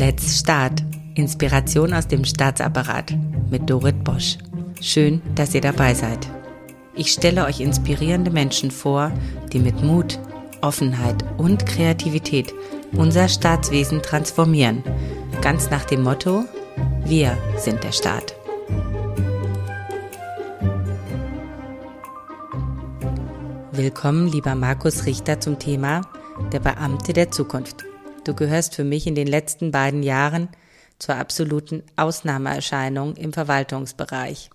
Let's Start. Inspiration aus dem Staatsapparat mit Dorit Bosch. Schön, dass ihr dabei seid. Ich stelle euch inspirierende Menschen vor, die mit Mut, Offenheit und Kreativität unser Staatswesen transformieren. Ganz nach dem Motto, wir sind der Staat. Willkommen, lieber Markus Richter, zum Thema Der Beamte der Zukunft. Du gehörst für mich in den letzten beiden Jahren zur absoluten Ausnahmeerscheinung im Verwaltungsbereich.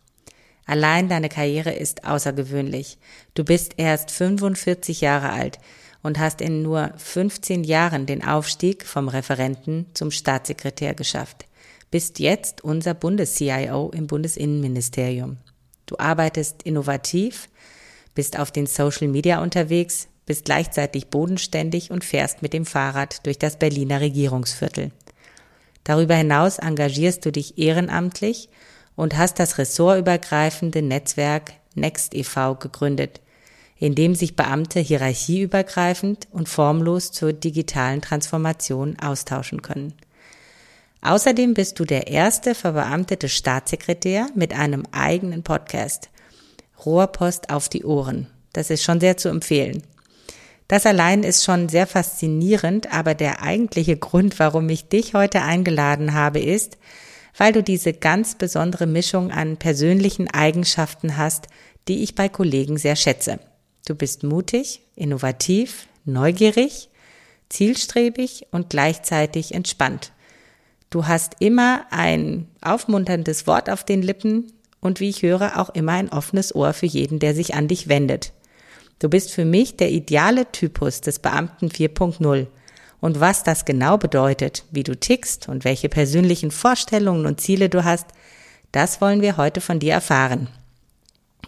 Allein deine Karriere ist außergewöhnlich. Du bist erst 45 Jahre alt und hast in nur 15 Jahren den Aufstieg vom Referenten zum Staatssekretär geschafft. Bist jetzt unser Bundes-CIO im Bundesinnenministerium. Du arbeitest innovativ, bist auf den Social Media unterwegs, bist gleichzeitig bodenständig und fährst mit dem Fahrrad durch das Berliner Regierungsviertel. Darüber hinaus engagierst du dich ehrenamtlich und hast das ressortübergreifende Netzwerk Next e.V. gegründet, in dem sich Beamte hierarchieübergreifend und formlos zur digitalen Transformation austauschen können. Außerdem bist du der erste verbeamtete Staatssekretär mit einem eigenen Podcast. Rohrpost auf die Ohren. Das ist schon sehr zu empfehlen. Das allein ist schon sehr faszinierend, aber der eigentliche Grund, warum ich dich heute eingeladen habe, ist, weil du diese ganz besondere Mischung an persönlichen Eigenschaften hast, die ich bei Kollegen sehr schätze. Du bist mutig, innovativ, neugierig, zielstrebig und gleichzeitig entspannt. Du hast immer ein aufmunterndes Wort auf den Lippen und wie ich höre, auch immer ein offenes Ohr für jeden, der sich an dich wendet. Du bist für mich der ideale Typus des Beamten 4.0. Und was das genau bedeutet, wie du tickst und welche persönlichen Vorstellungen und Ziele du hast, das wollen wir heute von dir erfahren.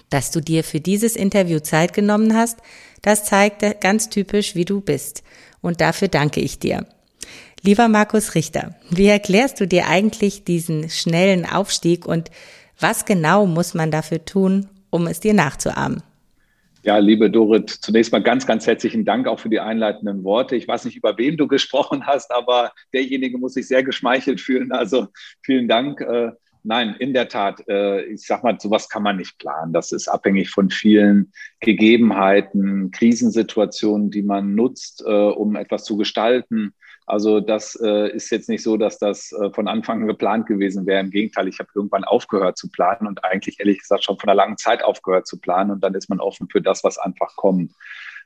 Dass du dir für dieses Interview Zeit genommen hast, das zeigt ganz typisch, wie du bist. Und dafür danke ich dir. Lieber Markus Richter, wie erklärst du dir eigentlich diesen schnellen Aufstieg und was genau muss man dafür tun, um es dir nachzuahmen? Ja, liebe Dorit, zunächst mal ganz, ganz herzlichen Dank auch für die einleitenden Worte. Ich weiß nicht, über wen du gesprochen hast, aber derjenige muss sich sehr geschmeichelt fühlen. Also vielen Dank. Äh, nein, in der Tat, äh, ich sag mal, sowas kann man nicht planen. Das ist abhängig von vielen Gegebenheiten, Krisensituationen, die man nutzt, äh, um etwas zu gestalten. Also das äh, ist jetzt nicht so, dass das äh, von Anfang an geplant gewesen wäre. Im Gegenteil, ich habe irgendwann aufgehört zu planen und eigentlich ehrlich gesagt schon von einer langen Zeit aufgehört zu planen und dann ist man offen für das, was einfach kommt.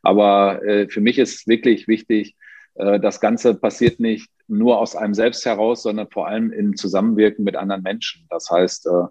Aber äh, für mich ist wirklich wichtig, äh, das Ganze passiert nicht nur aus einem selbst heraus, sondern vor allem im Zusammenwirken mit anderen Menschen. Das heißt, äh,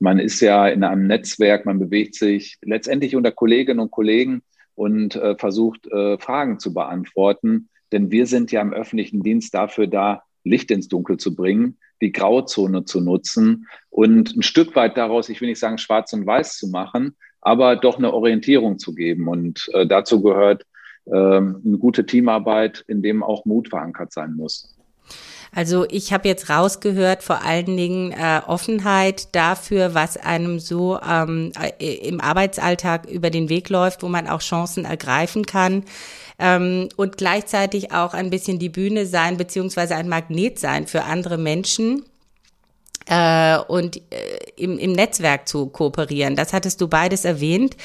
man ist ja in einem Netzwerk, man bewegt sich letztendlich unter Kolleginnen und Kollegen und äh, versucht, Fragen zu beantworten denn wir sind ja im öffentlichen Dienst dafür da, Licht ins Dunkel zu bringen, die Grauzone zu nutzen und ein Stück weit daraus, ich will nicht sagen schwarz und weiß zu machen, aber doch eine Orientierung zu geben. Und äh, dazu gehört ähm, eine gute Teamarbeit, in dem auch Mut verankert sein muss. Also ich habe jetzt rausgehört, vor allen Dingen äh, Offenheit dafür, was einem so ähm, äh, im Arbeitsalltag über den Weg läuft, wo man auch Chancen ergreifen kann ähm, und gleichzeitig auch ein bisschen die Bühne sein, beziehungsweise ein Magnet sein für andere Menschen äh, und äh, im, im Netzwerk zu kooperieren. Das hattest du beides erwähnt.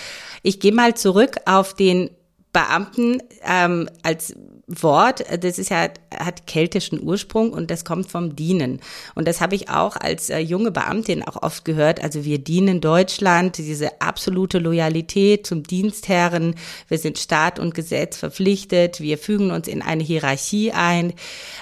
Ich gehe mal zurück auf den Beamten ähm, als Wort, das ist ja, hat keltischen Ursprung und das kommt vom Dienen. Und das habe ich auch als äh, junge Beamtin auch oft gehört. Also wir dienen Deutschland, diese absolute Loyalität zum Dienstherren. Wir sind Staat und Gesetz verpflichtet. Wir fügen uns in eine Hierarchie ein.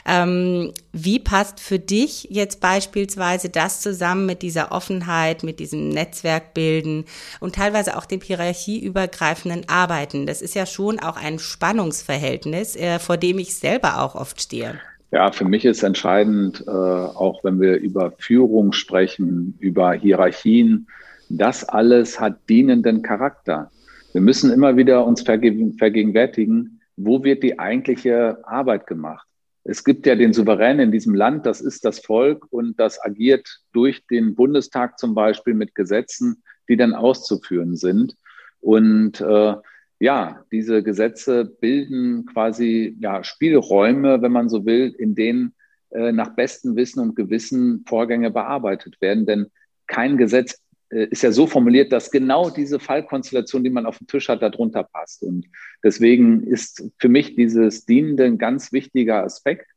Ähm, wie passt für dich jetzt beispielsweise das zusammen mit dieser Offenheit, mit diesem Netzwerkbilden und teilweise auch dem hierarchieübergreifenden Arbeiten? Das ist ja schon auch ein Spannungsverhältnis. Äh, vor dem ich selber auch oft stehe? Ja, für mich ist entscheidend, äh, auch wenn wir über Führung sprechen, über Hierarchien, das alles hat dienenden Charakter. Wir müssen immer wieder uns vergegenwärtigen, wo wird die eigentliche Arbeit gemacht? Es gibt ja den Souverän in diesem Land, das ist das Volk und das agiert durch den Bundestag zum Beispiel mit Gesetzen, die dann auszuführen sind. Und äh, ja, diese Gesetze bilden quasi ja, Spielräume, wenn man so will, in denen äh, nach bestem Wissen und Gewissen Vorgänge bearbeitet werden. Denn kein Gesetz äh, ist ja so formuliert, dass genau diese Fallkonstellation, die man auf dem Tisch hat, darunter passt. Und deswegen ist für mich dieses Dienende ein ganz wichtiger Aspekt.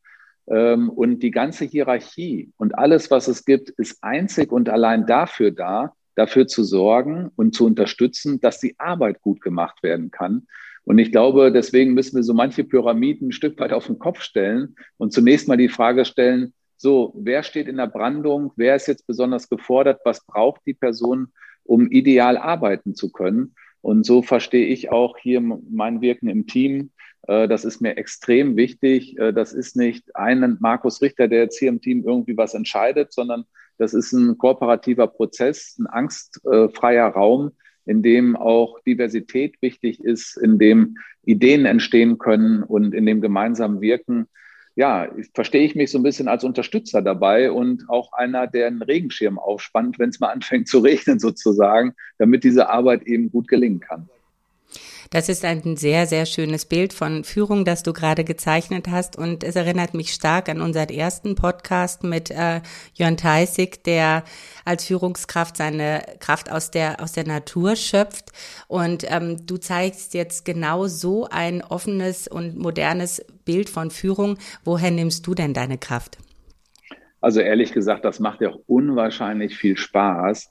Ähm, und die ganze Hierarchie und alles, was es gibt, ist einzig und allein dafür da, dafür zu sorgen und zu unterstützen, dass die Arbeit gut gemacht werden kann. Und ich glaube, deswegen müssen wir so manche Pyramiden ein Stück weit auf den Kopf stellen und zunächst mal die Frage stellen, so, wer steht in der Brandung? Wer ist jetzt besonders gefordert? Was braucht die Person, um ideal arbeiten zu können? Und so verstehe ich auch hier mein Wirken im Team. Äh, das ist mir extrem wichtig. Äh, das ist nicht ein Markus Richter, der jetzt hier im Team irgendwie was entscheidet, sondern das ist ein kooperativer Prozess, ein angstfreier Raum, in dem auch Diversität wichtig ist, in dem Ideen entstehen können und in dem gemeinsam Wirken ja, verstehe ich mich so ein bisschen als Unterstützer dabei und auch einer, der einen Regenschirm aufspannt, wenn es mal anfängt zu regnen sozusagen, damit diese Arbeit eben gut gelingen kann. Das ist ein sehr, sehr schönes Bild von Führung, das du gerade gezeichnet hast. Und es erinnert mich stark an unseren ersten Podcast mit äh, Jörn Theissig, der als Führungskraft seine Kraft aus der, aus der Natur schöpft. Und ähm, du zeigst jetzt genau so ein offenes und modernes Bild von Führung. Woher nimmst du denn deine Kraft? Also ehrlich gesagt, das macht ja auch unwahrscheinlich viel Spaß,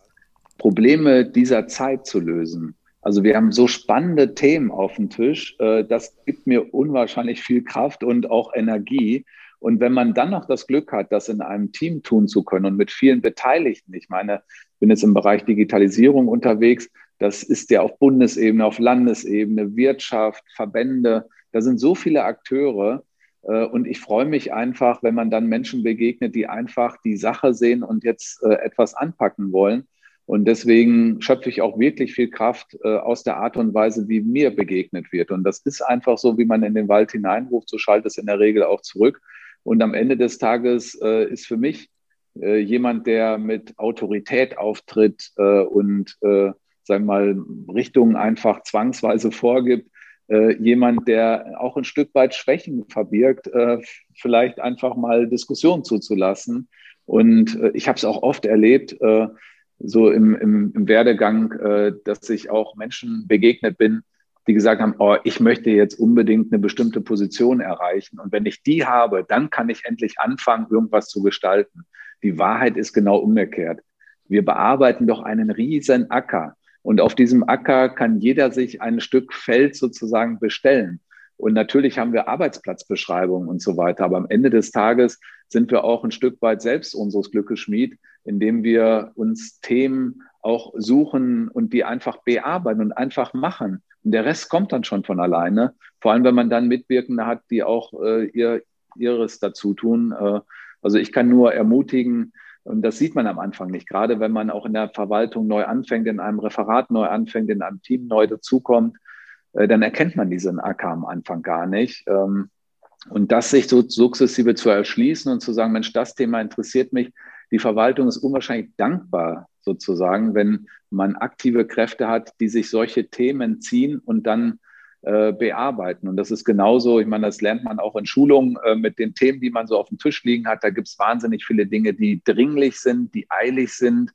Probleme dieser Zeit zu lösen. Also wir haben so spannende Themen auf dem Tisch. Äh, das gibt mir unwahrscheinlich viel Kraft und auch Energie. Und wenn man dann noch das Glück hat, das in einem Team tun zu können und mit vielen Beteiligten, ich meine, ich bin jetzt im Bereich Digitalisierung unterwegs, das ist ja auf Bundesebene, auf Landesebene, Wirtschaft, Verbände, da sind so viele Akteure. Äh, und ich freue mich einfach, wenn man dann Menschen begegnet, die einfach die Sache sehen und jetzt äh, etwas anpacken wollen. Und deswegen schöpfe ich auch wirklich viel Kraft äh, aus der Art und Weise, wie mir begegnet wird. Und das ist einfach so, wie man in den Wald hineinruft, so schallt es in der Regel auch zurück. Und am Ende des Tages äh, ist für mich äh, jemand, der mit Autorität auftritt und, sagen wir mal, Richtungen einfach zwangsweise vorgibt, jemand, der auch ein Stück weit Schwächen verbirgt, vielleicht einfach mal Diskussionen zuzulassen. Und ich habe es auch oft erlebt, so im, im, im Werdegang, äh, dass ich auch Menschen begegnet bin, die gesagt haben, oh, ich möchte jetzt unbedingt eine bestimmte Position erreichen. Und wenn ich die habe, dann kann ich endlich anfangen, irgendwas zu gestalten. Die Wahrheit ist genau umgekehrt. Wir bearbeiten doch einen riesen Acker. Und auf diesem Acker kann jeder sich ein Stück Feld sozusagen bestellen. Und natürlich haben wir Arbeitsplatzbeschreibungen und so weiter. Aber am Ende des Tages sind wir auch ein Stück weit selbst unseres Glückes Schmied, indem wir uns Themen auch suchen und die einfach bearbeiten und einfach machen. Und der Rest kommt dann schon von alleine. Vor allem, wenn man dann Mitwirkende hat, die auch äh, ihr, ihres dazu tun. Äh, also ich kann nur ermutigen, und das sieht man am Anfang nicht, gerade wenn man auch in der Verwaltung neu anfängt, in einem Referat neu anfängt, in einem Team neu dazukommt, äh, dann erkennt man diesen AK am Anfang gar nicht. Ähm, und das sich so sukzessive zu erschließen und zu sagen, Mensch, das Thema interessiert mich. Die Verwaltung ist unwahrscheinlich dankbar sozusagen, wenn man aktive Kräfte hat, die sich solche Themen ziehen und dann äh, bearbeiten. Und das ist genauso, ich meine, das lernt man auch in Schulungen äh, mit den Themen, die man so auf dem Tisch liegen hat. Da gibt es wahnsinnig viele Dinge, die dringlich sind, die eilig sind.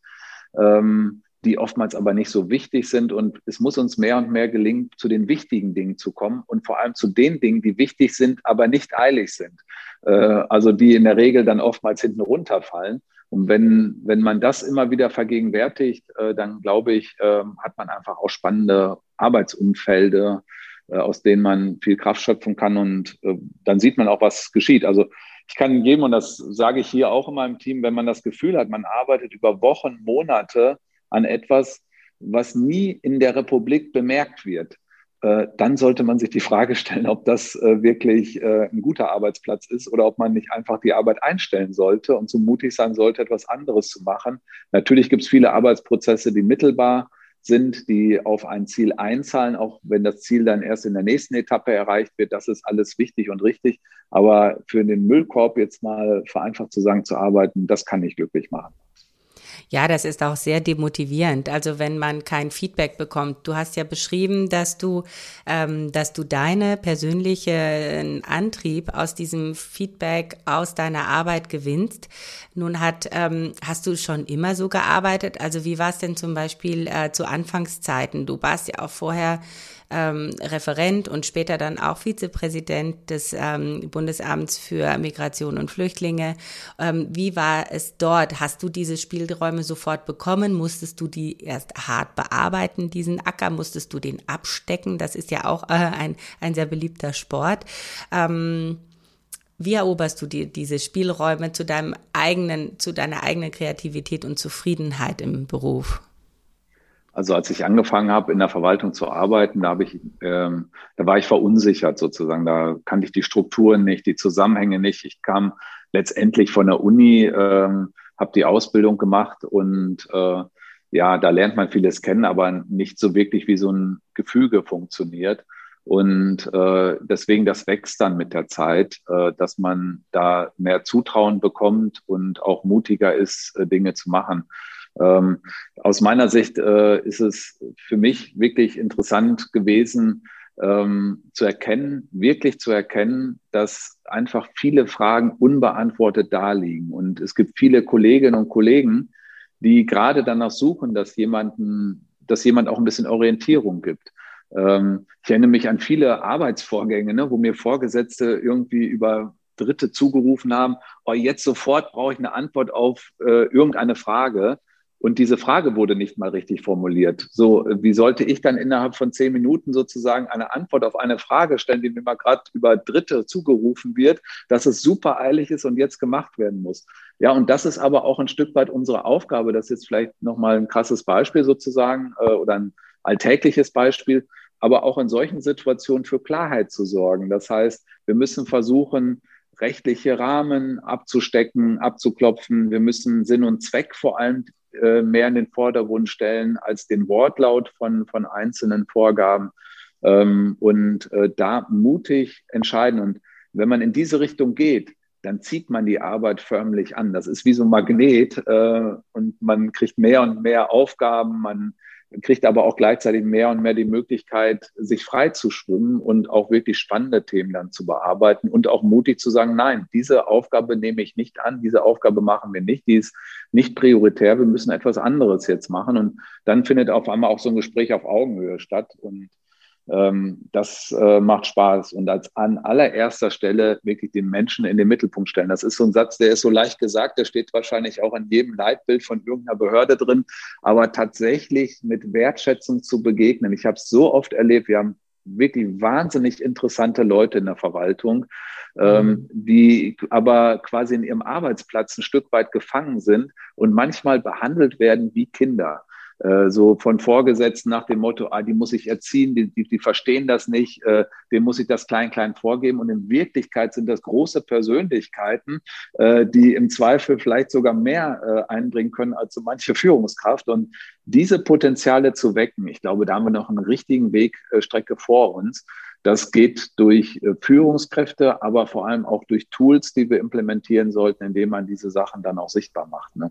Ähm, die oftmals aber nicht so wichtig sind. Und es muss uns mehr und mehr gelingen, zu den wichtigen Dingen zu kommen und vor allem zu den Dingen, die wichtig sind, aber nicht eilig sind. Äh, also die in der Regel dann oftmals hinten runterfallen. Und wenn, wenn man das immer wieder vergegenwärtigt, äh, dann glaube ich, äh, hat man einfach auch spannende Arbeitsumfelde, aus denen man viel Kraft schöpfen kann. Und dann sieht man auch, was geschieht. Also ich kann jedem, und das sage ich hier auch in meinem Team, wenn man das Gefühl hat, man arbeitet über Wochen, Monate an etwas, was nie in der Republik bemerkt wird, äh, dann sollte man sich die Frage stellen, ob das äh, wirklich äh, ein guter Arbeitsplatz ist oder ob man nicht einfach die Arbeit einstellen sollte und so mutig sein sollte, etwas anderes zu machen. Natürlich gibt es viele Arbeitsprozesse, die mittelbar sind, die auf ein Ziel einzahlen, auch wenn das Ziel dann erst in der nächsten Etappe erreicht wird. Das ist alles wichtig und richtig. Aber für den Müllkorb jetzt mal vereinfacht zu sagen, zu arbeiten, das kann nicht glücklich machen. Ja, das ist auch sehr demotivierend. Also wenn man kein Feedback bekommt. Du hast ja beschrieben, dass du, ähm, dass du deine persönliche Antrieb aus diesem Feedback aus deiner Arbeit gewinnst. Nun hat, ähm, hast du schon immer so gearbeitet? Also wie war es denn zum Beispiel äh, zu Anfangszeiten? Du warst ja auch vorher ähm, Referent und später dann auch Vizepräsident des ähm, Bundesamts für Migration und Flüchtlinge. Ähm, wie war es dort? Hast du diese Spielräume sofort bekommen? Musstest du die erst hart bearbeiten, diesen Acker? Musstest du den abstecken? Das ist ja auch äh, ein, ein sehr beliebter Sport. Ähm, wie eroberst du die, diese Spielräume zu deinem eigenen, zu deiner eigenen Kreativität und Zufriedenheit im Beruf? Also als ich angefangen habe, in der Verwaltung zu arbeiten, da ich, ähm, da war ich verunsichert sozusagen. Da kannte ich die Strukturen nicht, die Zusammenhänge nicht. Ich kam letztendlich von der Uni, ähm, habe die Ausbildung gemacht und äh, ja, da lernt man vieles kennen, aber nicht so wirklich, wie so ein Gefüge funktioniert. Und äh, deswegen, das wächst dann mit der Zeit, äh, dass man da mehr Zutrauen bekommt und auch mutiger ist, äh, Dinge zu machen. Ähm, aus meiner Sicht äh, ist es für mich wirklich interessant gewesen, ähm, zu erkennen, wirklich zu erkennen, dass einfach viele Fragen unbeantwortet daliegen. Und es gibt viele Kolleginnen und Kollegen, die gerade danach suchen, dass jemanden, dass jemand auch ein bisschen Orientierung gibt. Ähm, ich erinnere mich an viele Arbeitsvorgänge, ne, wo mir Vorgesetzte irgendwie über Dritte zugerufen haben, oh, jetzt sofort brauche ich eine Antwort auf äh, irgendeine Frage. Und diese Frage wurde nicht mal richtig formuliert. So, wie sollte ich dann innerhalb von zehn Minuten sozusagen eine Antwort auf eine Frage stellen, die mir mal gerade über Dritte zugerufen wird, dass es super eilig ist und jetzt gemacht werden muss? Ja, und das ist aber auch ein Stück weit unsere Aufgabe. Das ist jetzt vielleicht nochmal ein krasses Beispiel sozusagen äh, oder ein alltägliches Beispiel, aber auch in solchen Situationen für Klarheit zu sorgen. Das heißt, wir müssen versuchen, rechtliche Rahmen abzustecken, abzuklopfen. Wir müssen Sinn und Zweck vor allem äh, mehr in den Vordergrund stellen als den Wortlaut von, von einzelnen Vorgaben ähm, und äh, da mutig entscheiden. Und wenn man in diese Richtung geht, dann zieht man die Arbeit förmlich an. Das ist wie so ein Magnet äh, und man kriegt mehr und mehr Aufgaben, man kriegt aber auch gleichzeitig mehr und mehr die Möglichkeit, sich frei zu schwimmen und auch wirklich spannende Themen dann zu bearbeiten und auch mutig zu sagen, nein, diese Aufgabe nehme ich nicht an, diese Aufgabe machen wir nicht, die ist nicht prioritär, wir müssen etwas anderes jetzt machen. Und dann findet auf einmal auch so ein Gespräch auf Augenhöhe statt. Und ähm, das äh, macht Spaß und als an allererster Stelle wirklich den Menschen in den Mittelpunkt stellen. Das ist so ein Satz, der ist so leicht gesagt, der steht wahrscheinlich auch in jedem Leitbild von irgendeiner Behörde drin, aber tatsächlich mit Wertschätzung zu begegnen. Ich habe es so oft erlebt, wir haben wirklich wahnsinnig interessante Leute in der Verwaltung, ähm, mhm. die aber quasi in ihrem Arbeitsplatz ein Stück weit gefangen sind und manchmal behandelt werden wie Kinder. Äh, so von Vorgesetzten nach dem Motto, ah, die muss ich erziehen, die, die, die verstehen das nicht, äh, dem muss ich das klein, klein vorgeben. Und in Wirklichkeit sind das große Persönlichkeiten, äh, die im Zweifel vielleicht sogar mehr äh, einbringen können als so manche Führungskraft. Und diese Potenziale zu wecken, ich glaube, da haben wir noch einen richtigen Wegstrecke vor uns. Das geht durch äh, Führungskräfte, aber vor allem auch durch Tools, die wir implementieren sollten, indem man diese Sachen dann auch sichtbar macht. Ne?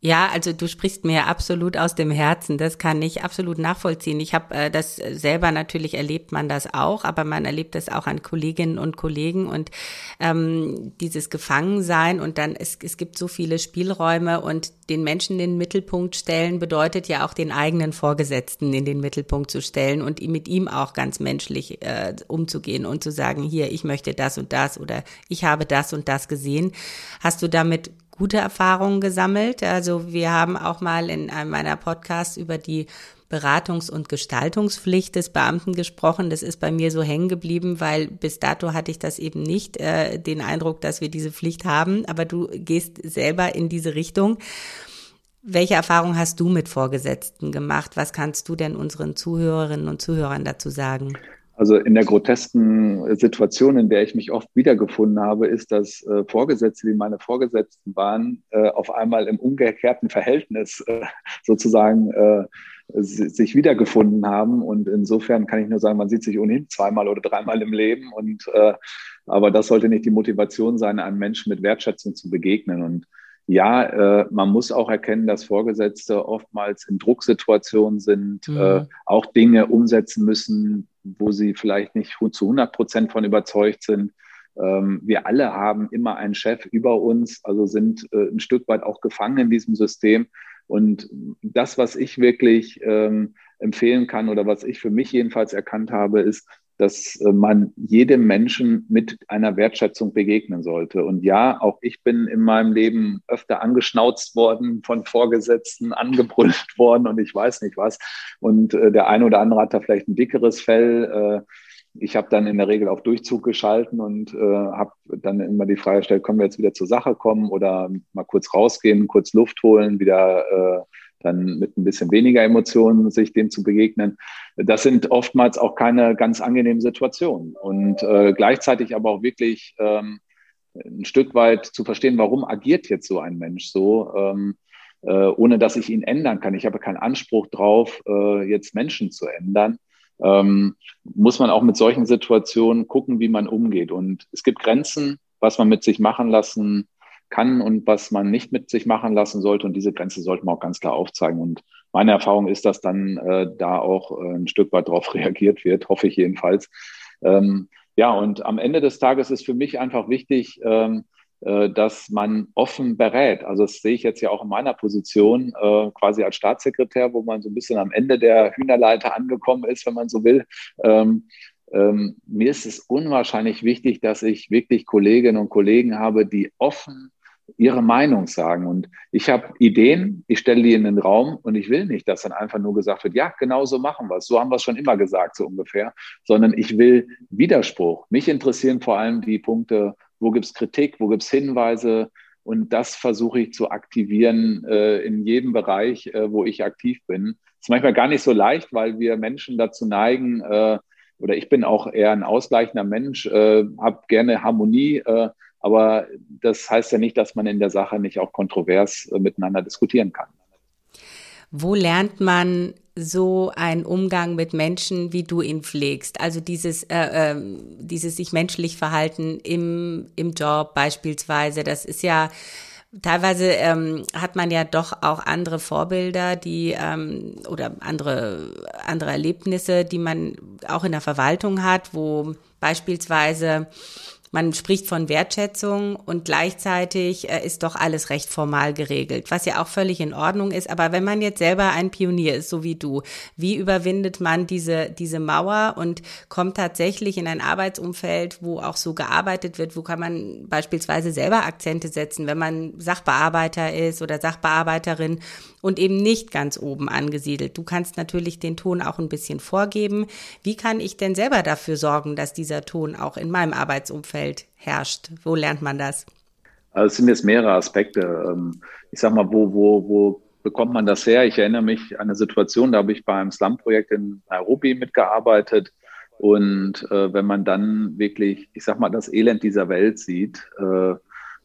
Ja, also du sprichst mir absolut aus dem Herzen. Das kann ich absolut nachvollziehen. Ich habe äh, das selber natürlich erlebt, man das auch, aber man erlebt das auch an Kolleginnen und Kollegen und ähm, dieses Gefangensein und dann es, es gibt so viele Spielräume und den Menschen in den Mittelpunkt stellen bedeutet ja auch den eigenen Vorgesetzten in den Mittelpunkt zu stellen und mit ihm auch ganz menschlich äh, umzugehen und zu sagen, hier, ich möchte das und das oder ich habe das und das gesehen. Hast du damit gute Erfahrungen gesammelt. Also wir haben auch mal in einem meiner Podcasts über die Beratungs- und Gestaltungspflicht des Beamten gesprochen. Das ist bei mir so hängen geblieben, weil bis dato hatte ich das eben nicht, äh, den Eindruck, dass wir diese Pflicht haben. Aber du gehst selber in diese Richtung. Welche Erfahrung hast du mit Vorgesetzten gemacht? Was kannst du denn unseren Zuhörerinnen und Zuhörern dazu sagen? Also in der grotesken Situation, in der ich mich oft wiedergefunden habe, ist, dass äh, Vorgesetzte, die meine Vorgesetzten waren, äh, auf einmal im umgekehrten Verhältnis äh, sozusagen äh, sich wiedergefunden haben. Und insofern kann ich nur sagen, man sieht sich ohnehin zweimal oder dreimal im Leben. Und äh, aber das sollte nicht die Motivation sein, einem Menschen mit Wertschätzung zu begegnen. Und ja, äh, man muss auch erkennen, dass Vorgesetzte oftmals in Drucksituationen sind, mhm. äh, auch Dinge umsetzen müssen, wo sie vielleicht nicht zu 100 Prozent von überzeugt sind. Ähm, wir alle haben immer einen Chef über uns, also sind äh, ein Stück weit auch gefangen in diesem System. Und das, was ich wirklich ähm, empfehlen kann oder was ich für mich jedenfalls erkannt habe, ist, dass äh, man jedem Menschen mit einer Wertschätzung begegnen sollte. Und ja, auch ich bin in meinem Leben öfter angeschnauzt worden, von Vorgesetzten angebrüllt worden und ich weiß nicht was. Und äh, der eine oder andere hat da vielleicht ein dickeres Fell. Äh, ich habe dann in der Regel auf Durchzug geschalten und habe dann immer die Frage gestellt, können wir jetzt wieder zur Sache kommen oder mal kurz rausgehen, kurz Luft holen, wieder dann mit ein bisschen weniger Emotionen sich dem zu begegnen. Das sind oftmals auch keine ganz angenehmen Situationen. Und äh, gleichzeitig aber auch wirklich ähm, ein Stück weit zu verstehen, warum agiert jetzt so ein Mensch so, ähm, äh, ohne dass ich ihn ändern kann. Ich habe keinen Anspruch drauf, äh, jetzt Menschen zu ändern. Ähm, muss man auch mit solchen Situationen gucken, wie man umgeht. Und es gibt Grenzen, was man mit sich machen lassen kann und was man nicht mit sich machen lassen sollte. Und diese Grenze sollte man auch ganz klar aufzeigen. Und meine Erfahrung ist, dass dann äh, da auch äh, ein Stück weit darauf reagiert wird, hoffe ich jedenfalls. Ähm, ja, und am Ende des Tages ist für mich einfach wichtig, ähm, äh, dass man offen berät. Also das sehe ich jetzt ja auch in meiner Position, äh, quasi als Staatssekretär, wo man so ein bisschen am Ende der Hühnerleiter angekommen ist, wenn man so will. Ähm, ähm, mir ist es unwahrscheinlich wichtig, dass ich wirklich Kolleginnen und Kollegen habe, die offen ihre Meinung sagen. Und ich habe Ideen, ich stelle die in den Raum und ich will nicht, dass dann einfach nur gesagt wird, ja, genau so machen wir es. So haben wir es schon immer gesagt, so ungefähr. Sondern ich will Widerspruch. Mich interessieren vor allem die Punkte, wo gibt es Kritik, wo gibt es Hinweise. Und das versuche ich zu aktivieren äh, in jedem Bereich, äh, wo ich aktiv bin. Das ist manchmal gar nicht so leicht, weil wir Menschen dazu neigen, äh, oder ich bin auch eher ein ausgleichender Mensch, äh, habe gerne Harmonie, äh, aber das heißt ja nicht, dass man in der Sache nicht auch kontrovers äh, miteinander diskutieren kann. Wo lernt man so einen Umgang mit Menschen, wie du ihn pflegst? Also dieses, äh, äh, dieses sich menschlich verhalten im, im Job beispielsweise, das ist ja teilweise ähm, hat man ja doch auch andere Vorbilder, die ähm, oder andere andere Erlebnisse, die man auch in der Verwaltung hat, wo beispielsweise man spricht von Wertschätzung und gleichzeitig äh, ist doch alles recht formal geregelt, was ja auch völlig in Ordnung ist. Aber wenn man jetzt selber ein Pionier ist, so wie du, wie überwindet man diese, diese Mauer und kommt tatsächlich in ein Arbeitsumfeld, wo auch so gearbeitet wird? Wo kann man beispielsweise selber Akzente setzen, wenn man Sachbearbeiter ist oder Sachbearbeiterin und eben nicht ganz oben angesiedelt? Du kannst natürlich den Ton auch ein bisschen vorgeben. Wie kann ich denn selber dafür sorgen, dass dieser Ton auch in meinem Arbeitsumfeld Umfeld herrscht? Wo lernt man das? Also es sind jetzt mehrere Aspekte. Ähm, ich sag mal, wo, wo, wo bekommt man das her? Ich erinnere mich an eine Situation, da habe ich bei einem Slum-Projekt in Nairobi mitgearbeitet. Und äh, wenn man dann wirklich, ich sag mal, das Elend dieser Welt sieht, äh,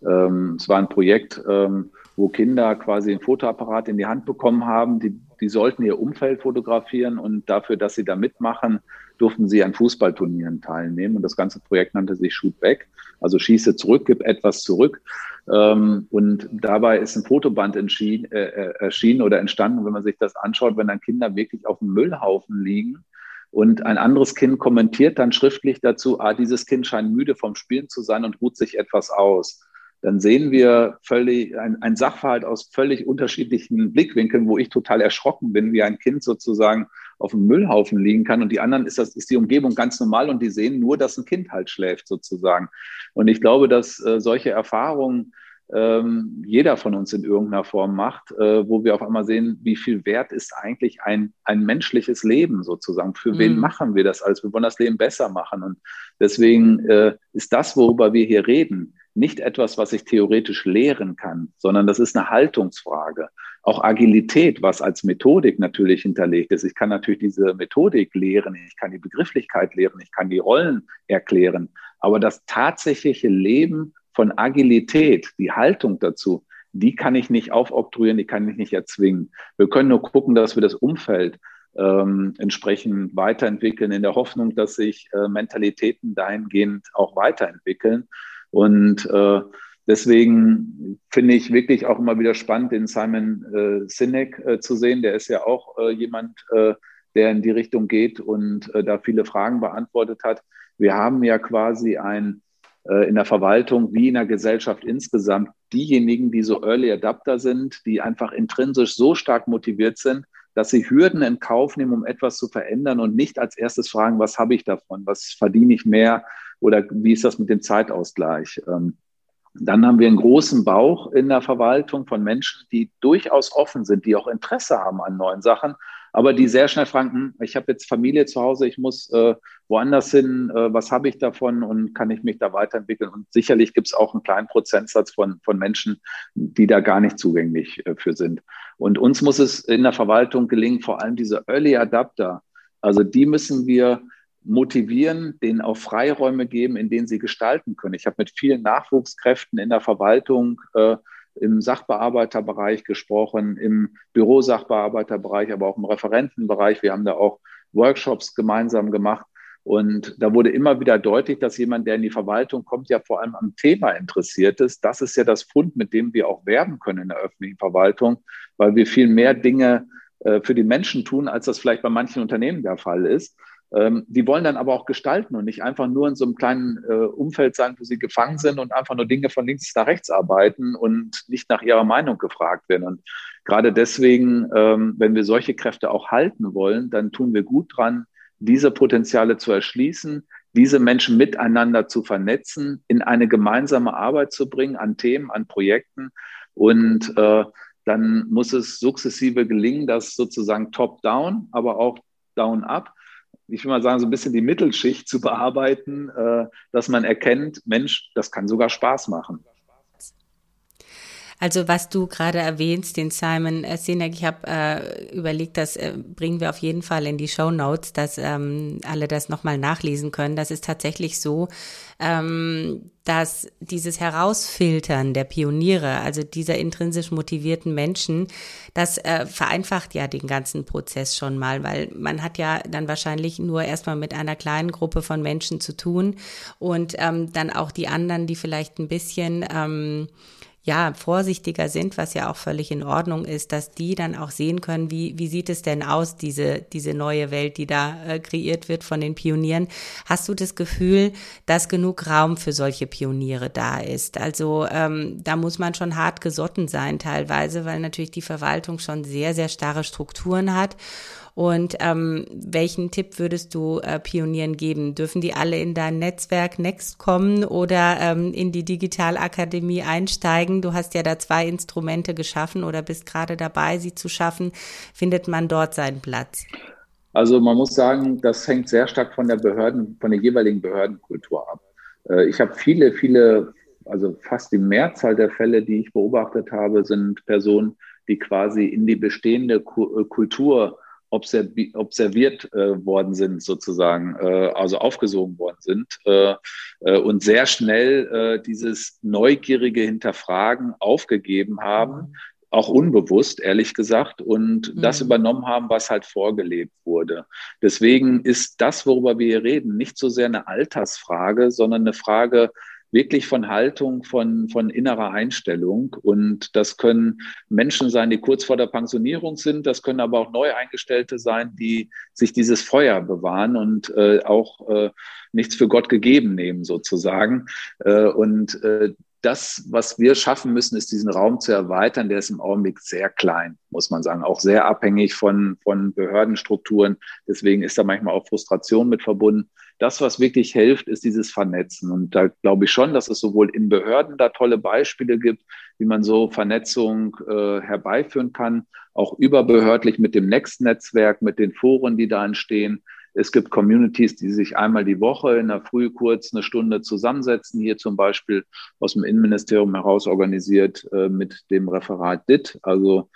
ähm, es war ein Projekt, ähm, wo Kinder quasi ein Fotoapparat in die Hand bekommen haben. Die, die sollten ihr Umfeld fotografieren und dafür, dass sie da mitmachen, durften sie an Fußballturnieren teilnehmen. Und das ganze Projekt nannte sich Shoot Back, also schieße zurück, gib etwas zurück. Ähm, und dabei ist ein Fotoband entschieden, äh, äh, erschienen oder entstanden, wenn man sich das anschaut, wenn dann Kinder wirklich auf dem Müllhaufen liegen. Und ein anderes Kind kommentiert dann schriftlich dazu, ah, dieses Kind scheint müde vom Spielen zu sein und ruht sich etwas aus dann sehen wir völlig ein, ein Sachverhalt aus völlig unterschiedlichen Blickwinkeln, wo ich total erschrocken bin, wie ein Kind sozusagen auf dem Müllhaufen liegen kann und die anderen ist das ist die Umgebung ganz normal und die sehen nur, dass ein Kind halt schläft sozusagen. Und ich glaube, dass äh, solche Erfahrungen ähm, jeder von uns in irgendeiner Form macht, äh, wo wir auf einmal sehen, wie viel wert ist eigentlich ein, ein menschliches Leben sozusagen. Für mhm. wen machen wir das alles? Wir wollen das Leben besser machen. Und deswegen äh, ist das, worüber wir hier reden, nicht etwas, was ich theoretisch lehren kann, sondern das ist eine Haltungsfrage. Auch Agilität, was als Methodik natürlich hinterlegt ist. Ich kann natürlich diese Methodik lehren, ich kann die Begrifflichkeit lehren, ich kann die Rollen erklären. Aber das tatsächliche Leben von Agilität, die Haltung dazu, die kann ich nicht aufoktroyieren, die kann ich nicht erzwingen. Wir können nur gucken, dass wir das Umfeld ähm, entsprechend weiterentwickeln, in der Hoffnung, dass sich äh, Mentalitäten dahingehend auch weiterentwickeln. Und äh, deswegen finde ich wirklich auch immer wieder spannend, den Simon äh, Sinek äh, zu sehen. Der ist ja auch äh, jemand, äh, der in die Richtung geht und äh, da viele Fragen beantwortet hat. Wir haben ja quasi ein äh, in der Verwaltung wie in der Gesellschaft insgesamt diejenigen, die so Early Adapter sind, die einfach intrinsisch so stark motiviert sind, dass sie Hürden in Kauf nehmen, um etwas zu verändern und nicht als erstes fragen, was habe ich davon, was verdiene ich mehr oder wie ist das mit dem Zeitausgleich. Ähm, dann haben wir einen großen Bauch in der Verwaltung von Menschen, die durchaus offen sind, die auch Interesse haben an neuen Sachen, aber die sehr schnell fragen, hm, ich habe jetzt Familie zu Hause, ich muss äh, woanders hin, äh, was habe ich davon und kann ich mich da weiterentwickeln? Und sicherlich gibt es auch einen kleinen Prozentsatz von, von Menschen, die da gar nicht zugänglich äh, für sind. Und uns muss es in der Verwaltung gelingen, vor allem diese Early Adapter, also die müssen wir motivieren, denen auch Freiräume geben, in denen sie gestalten können. Ich habe mit vielen Nachwuchskräften in der Verwaltung, äh, im Sachbearbeiterbereich gesprochen, im Bürosachbearbeiterbereich, aber auch im Referentenbereich. Wir haben da auch Workshops gemeinsam gemacht. Und da wurde immer wieder deutlich, dass jemand, der in die Verwaltung kommt, ja vor allem am Thema interessiert ist. Das ist ja das Fund, mit dem wir auch werben können in der öffentlichen Verwaltung, weil wir viel mehr Dinge äh, für die Menschen tun, als das vielleicht bei manchen Unternehmen der Fall ist. Ähm, die wollen dann aber auch gestalten und nicht einfach nur in so einem kleinen äh, Umfeld sein, wo sie gefangen sind und einfach nur Dinge von links nach rechts arbeiten und nicht nach ihrer Meinung gefragt werden. Und gerade deswegen, ähm, wenn wir solche Kräfte auch halten wollen, dann tun wir gut dran, diese Potenziale zu erschließen, diese Menschen miteinander zu vernetzen, in eine gemeinsame Arbeit zu bringen an Themen, an Projekten und äh, dann muss es sukzessive gelingen, das sozusagen top-down, aber auch down-up ich will mal sagen, so ein bisschen die Mittelschicht zu bearbeiten, äh, dass man erkennt, Mensch, das kann sogar Spaß machen. Also was du gerade erwähnst, den Simon äh, Sinek, ich habe äh, überlegt, das äh, bringen wir auf jeden Fall in die Show Notes, dass ähm, alle das nochmal nachlesen können. Das ist tatsächlich so, ähm, dass dieses Herausfiltern der Pioniere, also dieser intrinsisch motivierten Menschen, das äh, vereinfacht ja den ganzen Prozess schon mal, weil man hat ja dann wahrscheinlich nur erstmal mit einer kleinen Gruppe von Menschen zu tun und ähm, dann auch die anderen, die vielleicht ein bisschen ähm, ja, vorsichtiger sind, was ja auch völlig in Ordnung ist, dass die dann auch sehen können, wie, wie sieht es denn aus, diese, diese neue Welt, die da äh, kreiert wird von den Pionieren. Hast du das Gefühl, dass genug Raum für solche Pioniere da ist? Also ähm, da muss man schon hart gesotten sein teilweise, weil natürlich die Verwaltung schon sehr, sehr starre Strukturen hat. Und ähm, welchen Tipp würdest du äh, Pionieren geben? Dürfen die alle in dein Netzwerk Next kommen oder ähm, in die Digitalakademie einsteigen? Du hast ja da zwei Instrumente geschaffen oder bist gerade dabei, sie zu schaffen. Findet man dort seinen Platz? Also man muss sagen, das hängt sehr stark von der Behörden, von der jeweiligen Behördenkultur ab. Äh, ich habe viele, viele, also fast die Mehrzahl der Fälle, die ich beobachtet habe, sind Personen, die quasi in die bestehende äh, Kultur observiert äh, worden sind, sozusagen, äh, also aufgesogen worden sind äh, äh und sehr schnell äh, dieses neugierige Hinterfragen aufgegeben haben, mhm. auch unbewusst, ehrlich gesagt, und mhm. das übernommen haben, was halt vorgelebt wurde. Deswegen ist das, worüber wir hier reden, nicht so sehr eine Altersfrage, sondern eine Frage, wirklich von Haltung, von, von innerer Einstellung. Und das können Menschen sein, die kurz vor der Pensionierung sind. Das können aber auch Neueingestellte sein, die sich dieses Feuer bewahren und äh, auch äh, nichts für Gott gegeben nehmen, sozusagen. Äh, und äh, das, was wir schaffen müssen, ist diesen Raum zu erweitern. Der ist im Augenblick sehr klein, muss man sagen, auch sehr abhängig von, von Behördenstrukturen. Deswegen ist da manchmal auch Frustration mit verbunden. Das, was wirklich hilft, ist dieses Vernetzen. Und da glaube ich schon, dass es sowohl in Behörden da tolle Beispiele gibt, wie man so Vernetzung äh, herbeiführen kann, auch überbehördlich mit dem Next-Netzwerk, mit den Foren, die da entstehen es gibt Communities, die sich einmal die Woche in der Früh kurz eine Stunde zusammensetzen, hier zum Beispiel aus dem Innenministerium heraus organisiert äh, mit dem Referat DIT, also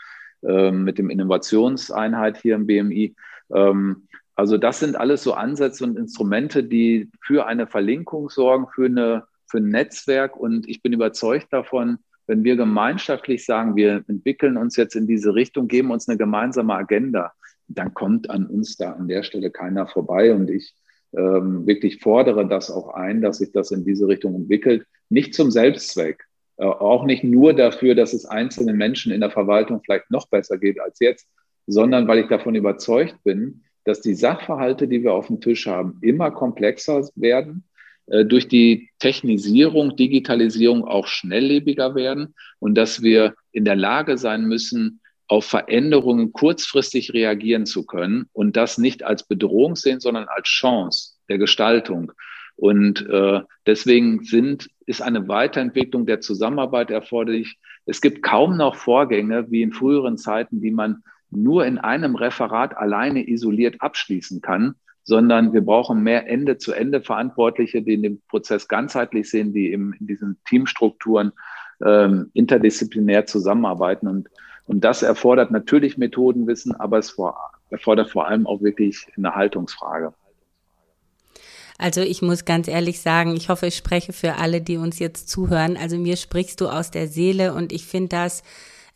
äh, mit dem Innovationseinheit hier im BMI. Ähm, also das sind alles so Ansätze und Instrumente, die für eine Verlinkung sorgen, für, eine, für ein Netzwerk. Und ich bin überzeugt davon, wenn wir gemeinschaftlich sagen, wir entwickeln uns jetzt in diese Richtung, geben uns eine gemeinsame Agenda, dann kommt an uns da an der Stelle keiner vorbei. Und ich ähm, wirklich fordere das auch ein, dass sich das in diese Richtung entwickelt. Nicht zum Selbstzweck, Äh, auch nicht nur dafür, dass es einzelnen Menschen in der Verwaltung vielleicht noch besser geht als jetzt, sondern weil ich davon überzeugt bin, dass die Sachverhalte, die wir auf dem Tisch haben, immer komplexer werden, äh, durch die Technisierung, Digitalisierung auch schnelllebiger werden und dass wir in der Lage sein müssen, auf Veränderungen kurzfristig reagieren zu können und das nicht als Bedrohung sehen, sondern als Chance der Gestaltung. Und äh, deswegen sind, ist eine Weiterentwicklung der Zusammenarbeit erforderlich. Es gibt kaum noch Vorgänge wie in früheren Zeiten, die man nur in einem Referat alleine isoliert abschließen kann, sondern wir brauchen mehr Ende-zu-Ende-Verantwortliche, die den Prozess ganzheitlich sehen, die in diesen Teamstrukturen ähm, interdisziplinär zusammenarbeiten. Und, und das erfordert natürlich Methodenwissen, aber es vor, erfordert vor allem auch wirklich eine Haltungsfrage. Also ich muss ganz ehrlich sagen, ich hoffe, ich spreche für alle, die uns jetzt zuhören. Also mir sprichst du aus der Seele und ich finde das,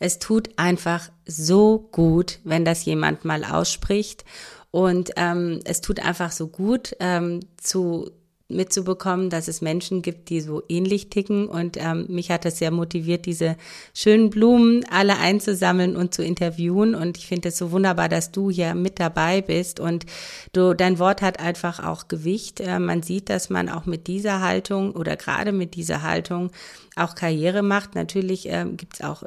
es tut einfach so gut, wenn das jemand mal ausspricht. Und ähm, es tut einfach so gut ähm, zu mitzubekommen, dass es Menschen gibt, die so ähnlich ticken. Und ähm, mich hat es sehr motiviert, diese schönen Blumen alle einzusammeln und zu interviewen. Und ich finde es so wunderbar, dass du hier mit dabei bist. Und du, dein Wort hat einfach auch Gewicht. Äh, man sieht, dass man auch mit dieser Haltung oder gerade mit dieser Haltung auch Karriere macht. Natürlich äh, gibt es auch,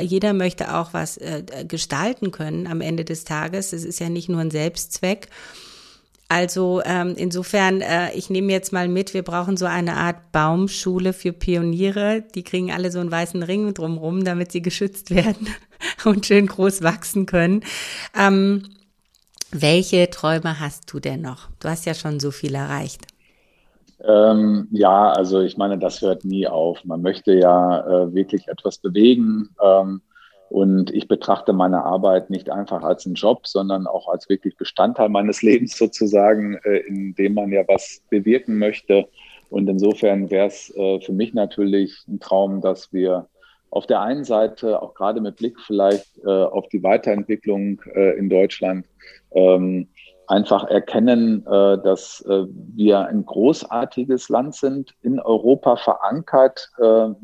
jeder möchte auch was äh, gestalten können am Ende des Tages. Es ist ja nicht nur ein Selbstzweck. Also ähm, insofern, äh, ich nehme jetzt mal mit, wir brauchen so eine Art Baumschule für Pioniere. Die kriegen alle so einen weißen Ring drumrum, damit sie geschützt werden und schön groß wachsen können. Ähm, welche Träume hast du denn noch? Du hast ja schon so viel erreicht. Ähm, ja, also ich meine, das hört nie auf. Man möchte ja äh, wirklich etwas bewegen. Ähm, und ich betrachte meine Arbeit nicht einfach als einen Job, sondern auch als wirklich Bestandteil meines Lebens sozusagen, äh, in dem man ja was bewirken möchte. Und insofern wäre es äh, für mich natürlich ein Traum, dass wir auf der einen Seite, auch gerade mit Blick vielleicht äh, auf die Weiterentwicklung in Deutschland, ähm, einfach erkennen, dass wir ein großartiges Land sind, in Europa verankert,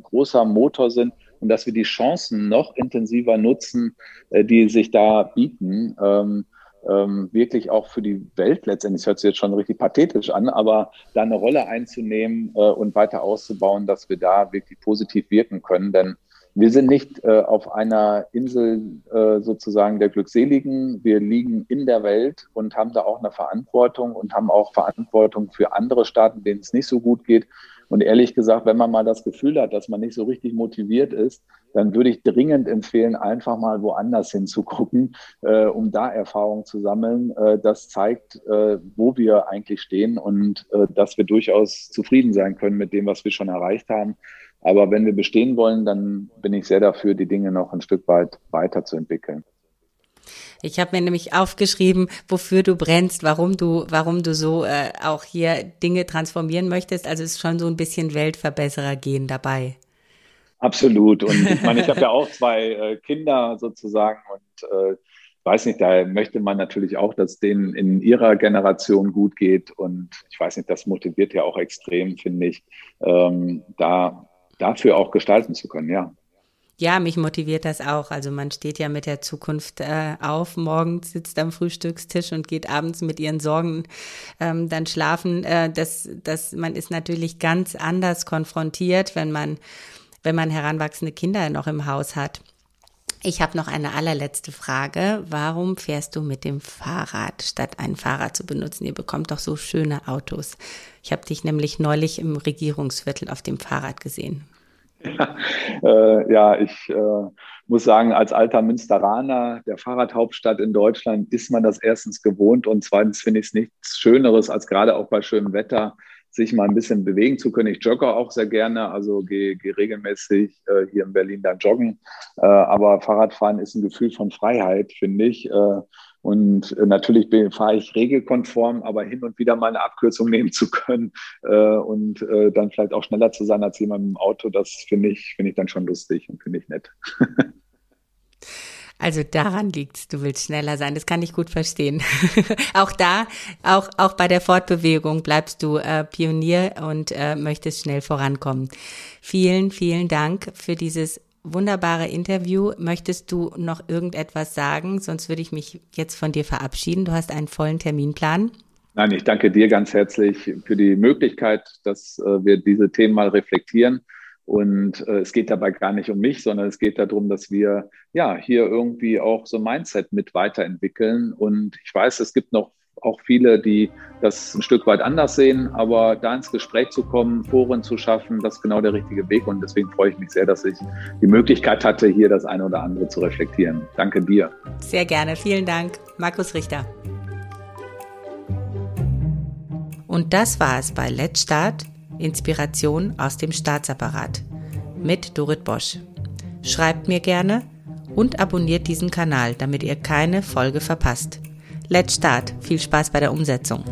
großer Motor sind und dass wir die Chancen noch intensiver nutzen, äh, die sich da bieten. Ähm, ähm, wirklich auch für die Welt letztendlich, das hört sich jetzt schon richtig pathetisch an, aber da eine Rolle einzunehmen äh, und weiter auszubauen, dass wir da wirklich positiv wirken können. Denn wir sind nicht äh, auf einer Insel äh, sozusagen der Glückseligen. Wir liegen in der Welt und haben da auch eine Verantwortung und haben auch Verantwortung für andere Staaten, denen es nicht so gut geht. Und ehrlich gesagt, wenn man mal das Gefühl hat, dass man nicht so richtig motiviert ist, dann würde ich dringend empfehlen, einfach mal woanders hinzugucken, äh, um da Erfahrungen zu sammeln. Äh, das zeigt, äh, wo wir eigentlich stehen und äh, dass wir durchaus zufrieden sein können mit dem, was wir schon erreicht haben. Aber wenn wir bestehen wollen, dann bin ich sehr dafür, die Dinge noch ein Stück weit weiterzuentwickeln. Ich habe mir nämlich aufgeschrieben, wofür du brennst, warum du, warum du so äh, auch hier Dinge transformieren möchtest. Also ist schon so ein bisschen Weltverbesserer gehen dabei. Absolut. Und ich meine, ich habe ja auch zwei äh, Kinder sozusagen und äh, weiß nicht, da möchte man natürlich auch, dass denen in ihrer Generation gut geht. Und ich weiß nicht, das motiviert ja auch extrem, finde ich, ähm, da dafür auch gestalten zu können, ja. Ja, mich motiviert das auch. Also man steht ja mit der Zukunft äh, auf, morgens sitzt am Frühstückstisch und geht abends mit ihren Sorgen ähm, dann schlafen. Äh, das, das, man ist natürlich ganz anders konfrontiert, wenn man, wenn man heranwachsende Kinder noch im Haus hat. Ich habe noch eine allerletzte Frage. Warum fährst du mit dem Fahrrad, statt ein Fahrrad zu benutzen? Ihr bekommt doch so schöne Autos. Ich habe dich nämlich neulich im Regierungsviertel auf dem Fahrrad gesehen. Ja, äh, ja ich äh, muss sagen, als alter Münsteraner, der Fahrradhauptstadt in Deutschland, ist man das erstens gewohnt und zweitens finde ich es nichts Schöneres, als gerade auch bei schönem Wetter sich mal ein bisschen bewegen zu können. Ich jogge auch sehr gerne, also gehe, gehe regelmäßig äh, hier in Berlin dann joggen. Äh, aber Fahrradfahren ist ein Gefühl von Freiheit, finde ich. Und äh, natürlich fahre ich regelkonform, aber hin und wieder mal eine Abkürzung nehmen zu können äh, und äh, dann vielleicht auch schneller zu sein als jemand im Auto, das finde ich, finde ich dann schon lustig und finde ich nett. Also daran liegt's. Du willst schneller sein. Das kann ich gut verstehen. auch da, auch, auch bei der Fortbewegung bleibst du äh, Pionier und äh, möchtest schnell vorankommen. Vielen, vielen Dank für dieses wunderbare Interview. Möchtest du noch irgendetwas sagen? Sonst würde ich mich jetzt von dir verabschieden. Du hast einen vollen Terminplan. Nein, ich danke dir ganz herzlich für die Möglichkeit, dass äh, wir diese Themen mal reflektieren. Und äh, es geht dabei gar nicht um mich, sondern es geht darum, dass wir ja hier irgendwie auch so ein Mindset mit weiterentwickeln. Und ich weiß, es gibt noch auch viele, die das ein Stück weit anders sehen, aber da ins Gespräch zu kommen, Foren zu schaffen, das ist genau der richtige Weg. Und deswegen freue ich mich sehr, dass ich die Möglichkeit hatte, hier das eine oder andere zu reflektieren. Danke dir. Sehr gerne. Vielen Dank. Markus Richter. Und das war es bei Let's Start Inspiration aus dem Staatsapparat mit Dorit Bosch. Schreibt mir gerne und abonniert diesen Kanal, damit ihr keine Folge verpasst. Let's Start. Viel Spaß bei der Umsetzung.